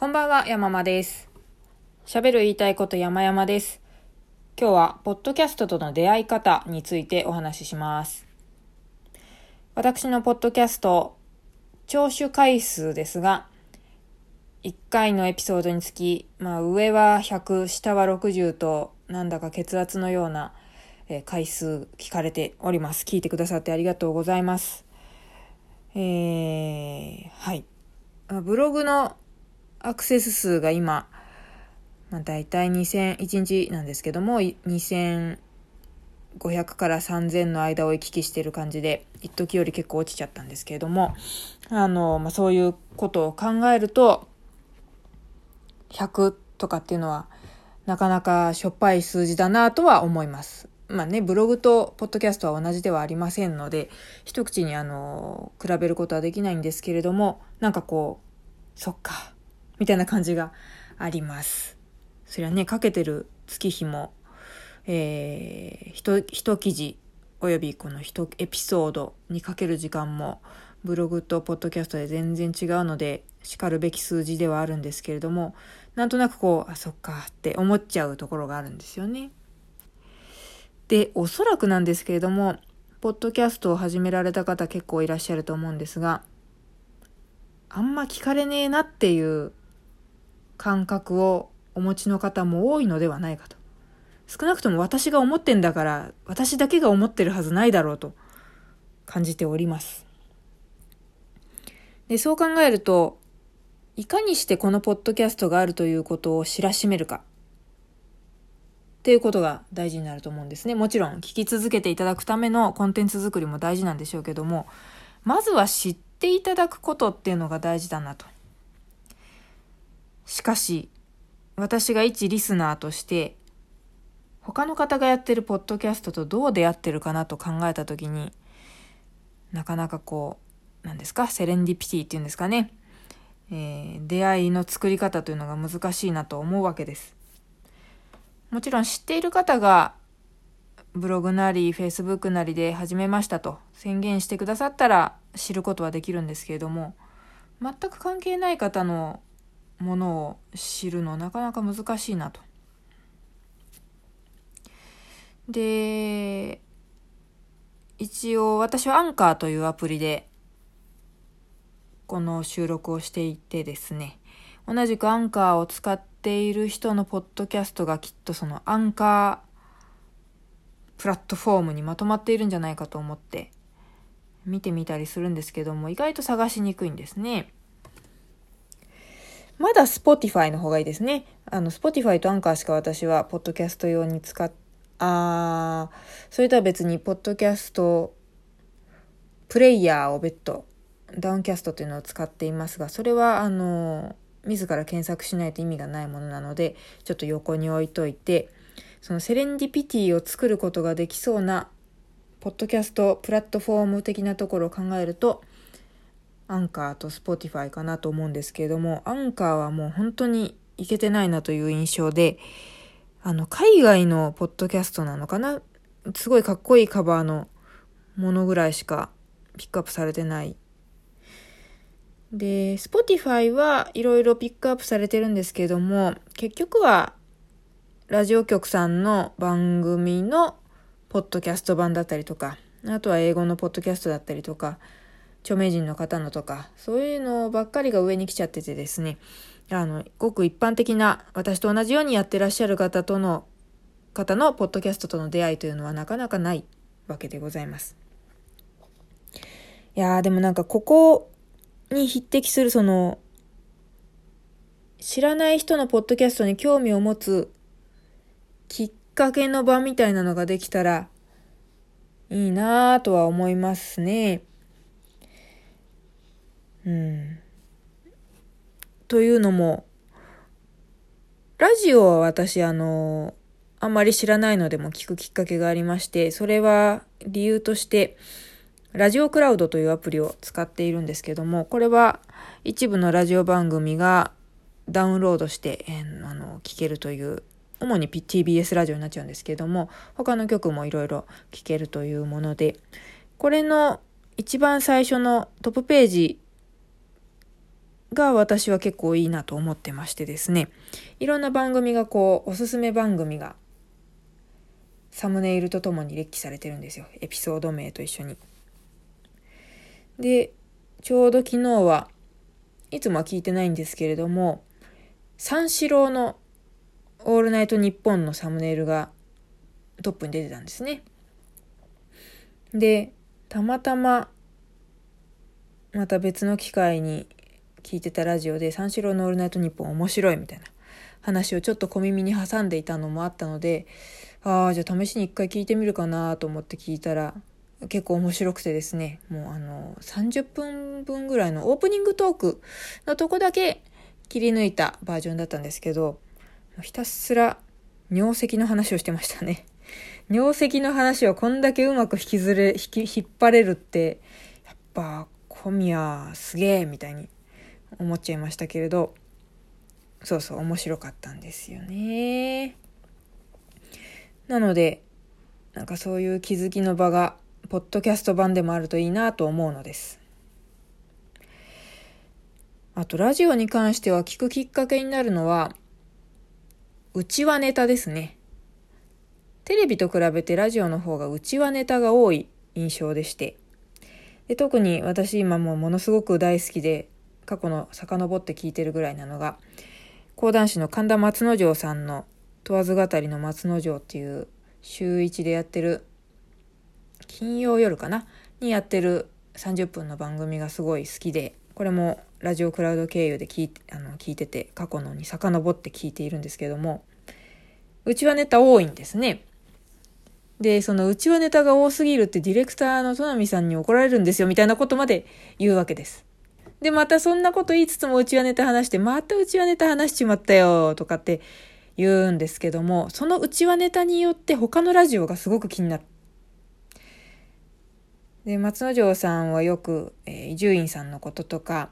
こんばんは、山間です。喋る言いたいこと山々です。今日は、ポッドキャストとの出会い方についてお話しします。私のポッドキャスト、聴取回数ですが、1回のエピソードにつき、まあ、上は100、下は60と、なんだか血圧のような、え回数聞かれております。聞いてくださってありがとうございます。えー、はい。ブログのアクセス数が今、まあ、大体2000、1日なんですけども、2500から3000の間を行き来してる感じで、一時より結構落ちちゃったんですけれども、あの、まあ、そういうことを考えると、100とかっていうのは、なかなかしょっぱい数字だなとは思います。まあね、ブログとポッドキャストは同じではありませんので、一口にあの、比べることはできないんですけれども、なんかこう、そっか、みたいな感じがあります。それはね、かけてる月日も、えー、一、一記事、およびこの一エピソードにかける時間も、ブログとポッドキャストで全然違うので、叱るべき数字ではあるんですけれども、なんとなくこう、あ、そっかって思っちゃうところがあるんですよね。で、おそらくなんですけれども、ポッドキャストを始められた方結構いらっしゃると思うんですが、あんま聞かれねえなっていう感覚をお持ちの方も多いのではないかと。少なくとも私が思ってんだから、私だけが思ってるはずないだろうと感じております。で、そう考えると、いかにしてこのポッドキャストがあるということを知らしめるか。っていうことが大事になると思うんですね。もちろん聞き続けていただくためのコンテンツ作りも大事なんでしょうけども、まずは知っていただくことっていうのが大事だなと。しかし、私が一リスナーとして、他の方がやってるポッドキャストとどう出会ってるかなと考えたときに、なかなかこう、何ですか、セレンディピティっていうんですかね。えー、出会いの作り方というのが難しいなと思うわけです。もちろん知っている方がブログなりフェイスブックなりで始めましたと宣言してくださったら知ることはできるんですけれども全く関係ない方のものを知るのなかなか難しいなと。で、一応私はアンカーというアプリでこの収録をしていてですね、同じくアンカーを使っている人のポッドキャストがきっとそのアンカープラットフォームにまとまっているんじゃないかと思って見てみたりするんですけども意外と探しにくいんですね。まだ Spotify の方がいいですね。あの、Spotify とアンカーしか私は、ポッドキャスト用に使っ、あそれとは別に、ポッドキャスト、プレイヤーを別途、Downcast というのを使っていますが、それは、あの、自ら検索しないと意味がないものなので、ちょっと横に置いといて、そのセレンディピティを作ることができそうな、ポッドキャストプラットフォーム的なところを考えると、アンカーと Spotify かなと思うんですけれども、アンカーはもう本当にいけてないなという印象で、あの、海外のポッドキャストなのかな？すごいかっこいいカバーのものぐらいしかピックアップされてない。で、Spotify はいろいろピックアップされてるんですけども、結局はラジオ局さんの番組のポッドキャスト版だったりとか、あとは英語のポッドキャストだったりとか、著名人の方のとか、そういうのばっかりが上に来ちゃっててですね、あの、ごく一般的な、私と同じようにやってらっしゃる方との、方のポッドキャストとの出会いというのはなかなかないわけでございます。いやー、でもなんかここに匹敵するその、知らない人のポッドキャストに興味を持つきっかけの場みたいなのができたらいいなぁとは思いますね。うん。というのも、ラジオは私、あの、あんまり知らないのでも聞くきっかけがありまして、それは理由として、ラジオクラウドというアプリを使っているんですけども、これは一部のラジオ番組がダウンロードして、えー、あの聞けるという、主に TBS ラジオになっちゃうんですけども、他の曲もいろいろ聞けるというもので、これの一番最初のトップページが私は結構いいなと思ってましてですね。いろんな番組がこう、おすすめ番組がサムネイルとともに列記されてるんですよ。エピソード名と一緒に。で、ちょうど昨日はいつもは聞いてないんですけれども、三四郎のオールナイトニッポンのサムネイルがトップに出てたんですね。で、たまたままた別の機会に聞いてたラジオで三四郎のオールナイトニッポン面白いみたいな話をちょっと小耳に挟んでいたのもあったので、ああ、じゃあ試しに一回聞いてみるかなと思って聞いたら、結構面白くてですね、もうあの、30分分ぐらいのオープニングトークのとこだけ切り抜いたバージョンだったんですけど、ひたすら尿石の話をしてましたね。尿石の話をこんだけうまく引きずれ、引き、引っ張れるって、やっぱ小宮すげえみたいに思っちゃいましたけれど、そうそう、面白かったんですよね。なので、なんかそういう気づきの場がポッドキャスト版でもあるといいなと思うのです。あと、ラジオに関しては聞くきっかけになるのは、うちわネタですね。テレビと比べてラジオの方がうちわネタが多い印象でして。で特に私今もうものすごく大好きで、過去の遡って聞いてるぐらいなのが、講談師の神田松之丞さんの問わず語りの松之丞っていう週一でやってる金曜夜かな？にやってる30分の番組がすごい好きでこれもラジオクラウド経由で聞いあの聞いてて過去のに遡って聞いているんですけどもうちはネタ多いんですね。で、そのうちはネタが多すぎるってディレクターの戸波さんに怒られるんですよみたいなことまで言うわけです。で、またそんなこと言いつつもうちはネタ話して、またうちはネタ話しちまったよとかって言うんですけども、そのうちはネタによって他のラジオがすごく気になってで、松之丞さんはよくえ伊集院さんのこととか、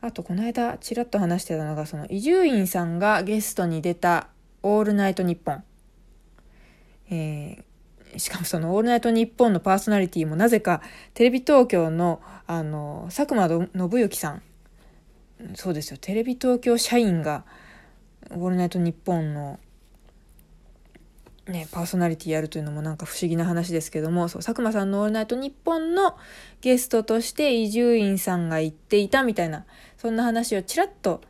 あとこの間ちらっと話してたのが、その伊集院さんがゲストに出たオールナイトニッポン。えー、しかもそのオールナイトニッポンのパーソナリティもなぜかテレビ東京のあの、佐久間信之さん。そうですよ、テレビ東京社員がオールナイトニッポンのね、パーソナリティやるというのもなんか不思議な話ですけども、そう、佐久間さんのオールナイトニッポンのゲストとして伊集院さんが言っていたみたいな、そんな話をちらっと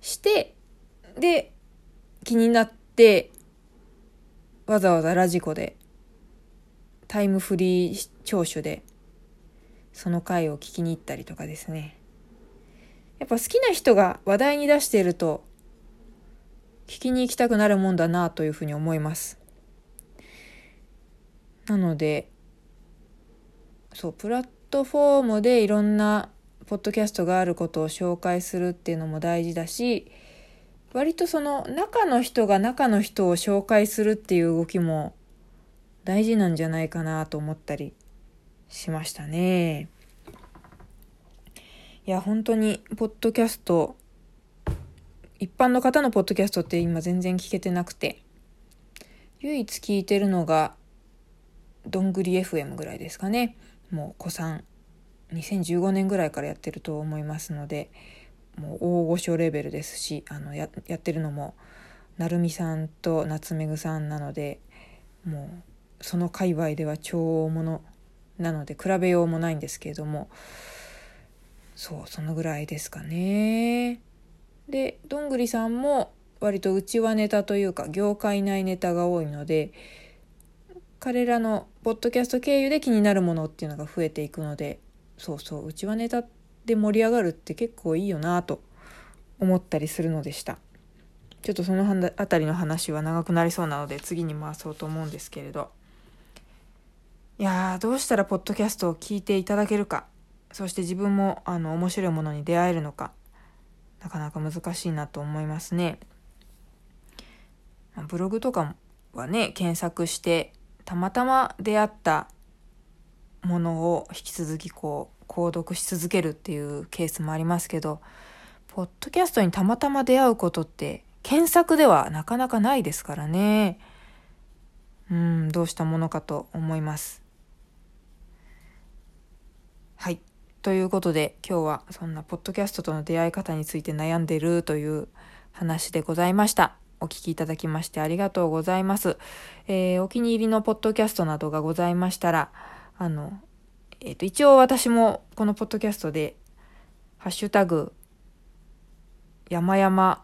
して、で、気になって、わざわざラジコで、タイムフリー聴取で、その回を聞きに行ったりとかですね。やっぱ好きな人が話題に出していると、聞きに行きたくなるもんだなというふうに思います。なので、そう、プラットフォームでいろんなポッドキャストがあることを紹介するっていうのも大事だし、割とその中の人が中の人を紹介するっていう動きも大事なんじゃないかなと思ったりしましたね。いや、本当に、ポッドキャスト一般の方のポッドキャストって今全然聞けてなくて、唯一聞いてるのが、どんぐり FM ぐらいですかね。もう子さん、2015年ぐらいからやってると思いますので、もう大御所レベルですし、あのややってるのも、なるみさんと夏目ぐさんなので、もうその界隈では超大物なので比べようもないんですけれども、そう、そのぐらいですかね。でどんぐりさんも割とうちわネタというか業界内ネタが多いので彼らのポッドキャスト経由で気になるものっていうのが増えていくのでそうそううちわネタで盛り上がるって結構いいよなと思ったりするのでしたちょっとその辺りの話は長くなりそうなので次に回そうと思うんですけれどいやーどうしたらポッドキャストを聞いていただけるかそして自分もあの面白いものに出会えるのかなかなか難しいなと思いますね。ブログとかはね、検索して、たまたま出会ったものを引き続きこう、購読し続けるっていうケースもありますけど、ポッドキャストにたまたま出会うことって検索ではなかなかないですからね。うん、どうしたものかと思います。はい。ということで今日はそんなポッドキャストとの出会い方について悩んでるという話でございました。お聞きいただきましてありがとうございます。えー、お気に入りのポッドキャストなどがございましたら、あの、えっ、ー、と、一応私もこのポッドキャストで、ハッシュタグ、山々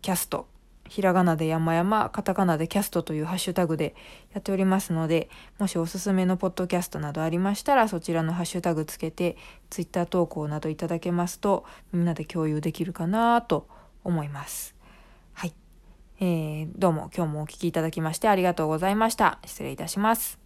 キャスト、ひらがなで山々、カタカナでキャストというハッシュタグでやっておりますので、もしおすすめのポッドキャストなどありましたら、そちらのハッシュタグつけて、ツイッター投稿などいただけますと、みんなで共有できるかなと思います。はい。えー、どうも今日もお聴きいただきましてありがとうございました。失礼いたします。